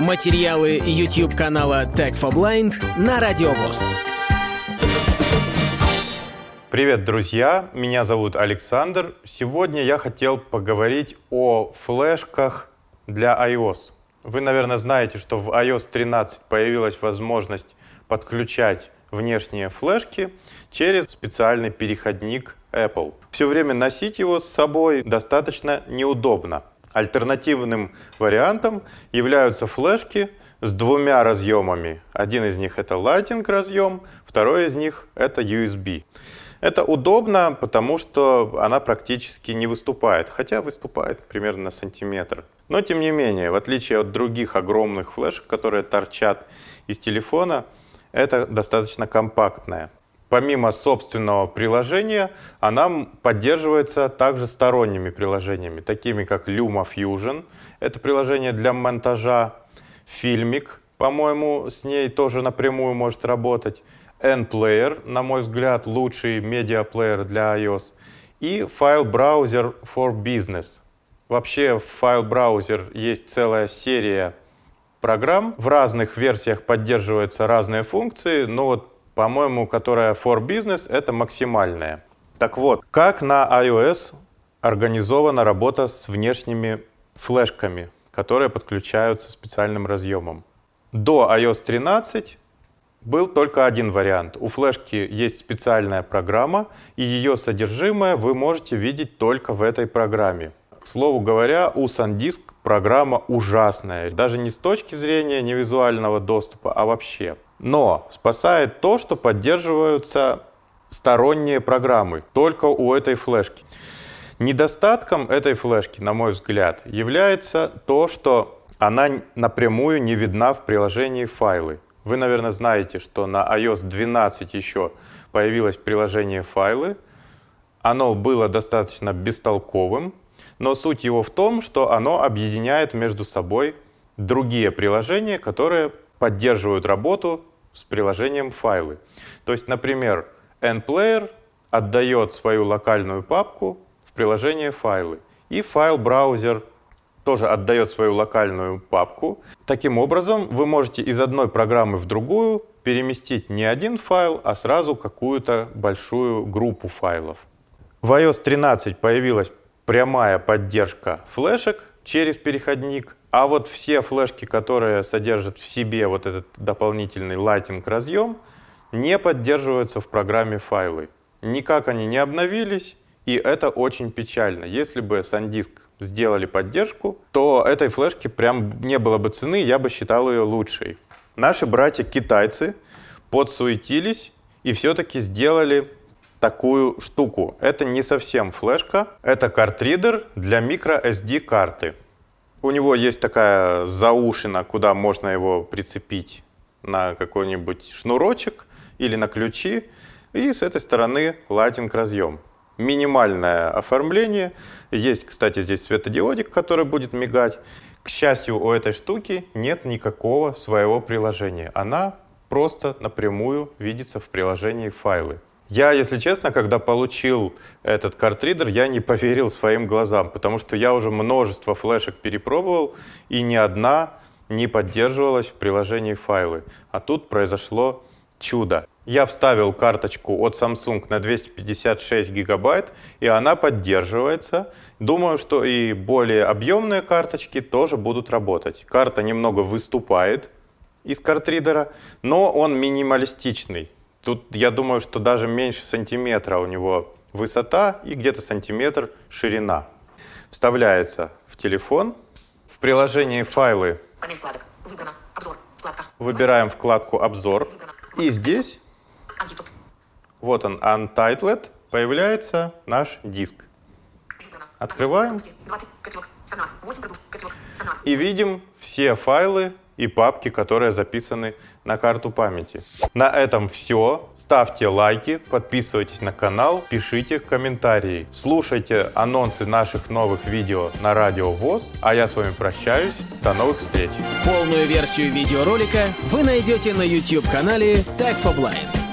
Материалы YouTube канала Tech for Blind на Радиовоз. Привет, друзья! Меня зовут Александр. Сегодня я хотел поговорить о флешках для iOS. Вы, наверное, знаете, что в iOS 13 появилась возможность подключать внешние флешки через специальный переходник Apple. Все время носить его с собой достаточно неудобно. Альтернативным вариантом являются флешки с двумя разъемами. Один из них это Lightning разъем, второй из них это USB. Это удобно, потому что она практически не выступает, хотя выступает примерно на сантиметр. Но тем не менее, в отличие от других огромных флешек, которые торчат из телефона, это достаточно компактная. Помимо собственного приложения, она поддерживается также сторонними приложениями, такими как LumaFusion, это приложение для монтажа, Filmic, по-моему, с ней тоже напрямую может работать, NPlayer, на мой взгляд, лучший медиаплеер для iOS, и File Browser for Business. Вообще в File Browser есть целая серия программ. В разных версиях поддерживаются разные функции, но вот по-моему, которая for business, это максимальная. Так вот, как на iOS организована работа с внешними флешками, которые подключаются специальным разъемом. До iOS 13 был только один вариант. У флешки есть специальная программа, и ее содержимое вы можете видеть только в этой программе. К слову говоря, у SanDisk программа ужасная, даже не с точки зрения невизуального доступа, а вообще. Но спасает то, что поддерживаются сторонние программы только у этой флешки. Недостатком этой флешки, на мой взгляд, является то, что она напрямую не видна в приложении файлы. Вы, наверное, знаете, что на iOS 12 еще появилось приложение файлы. Оно было достаточно бестолковым, но суть его в том, что оно объединяет между собой другие приложения, которые поддерживают работу с приложением файлы. То есть, например, NPlayer отдает свою локальную папку в приложение файлы. И файл-браузер тоже отдает свою локальную папку. Таким образом, вы можете из одной программы в другую переместить не один файл, а сразу какую-то большую группу файлов. В iOS 13 появилась прямая поддержка флешек через переходник, а вот все флешки, которые содержат в себе вот этот дополнительный Lightning разъем, не поддерживаются в программе файлы. Никак они не обновились, и это очень печально. Если бы SanDisk сделали поддержку, то этой флешки прям не было бы цены, я бы считал ее лучшей. Наши братья-китайцы подсуетились и все-таки сделали такую штуку. Это не совсем флешка, это картридер для microSD карты. У него есть такая заушина, куда можно его прицепить на какой-нибудь шнурочек или на ключи. И с этой стороны лайтинг разъем. Минимальное оформление. Есть, кстати, здесь светодиодик, который будет мигать. К счастью, у этой штуки нет никакого своего приложения. Она просто напрямую видится в приложении файлы. Я, если честно, когда получил этот картридер, я не поверил своим глазам, потому что я уже множество флешек перепробовал, и ни одна не поддерживалась в приложении файлы. А тут произошло чудо. Я вставил карточку от Samsung на 256 гигабайт, и она поддерживается. Думаю, что и более объемные карточки тоже будут работать. Карта немного выступает из картридера, но он минималистичный. Тут я думаю, что даже меньше сантиметра у него высота и где-то сантиметр ширина. Вставляется в телефон. В приложении файлы выбираем вкладку «Обзор». И здесь, вот он, Untitled, появляется наш диск. Открываем. И видим все файлы и папки, которые записаны на карту памяти. На этом все. Ставьте лайки, подписывайтесь на канал, пишите комментарии. Слушайте анонсы наших новых видео на Радио ВОЗ. А я с вами прощаюсь. До новых встреч. Полную версию видеоролика вы найдете на YouTube-канале Tag for Blind.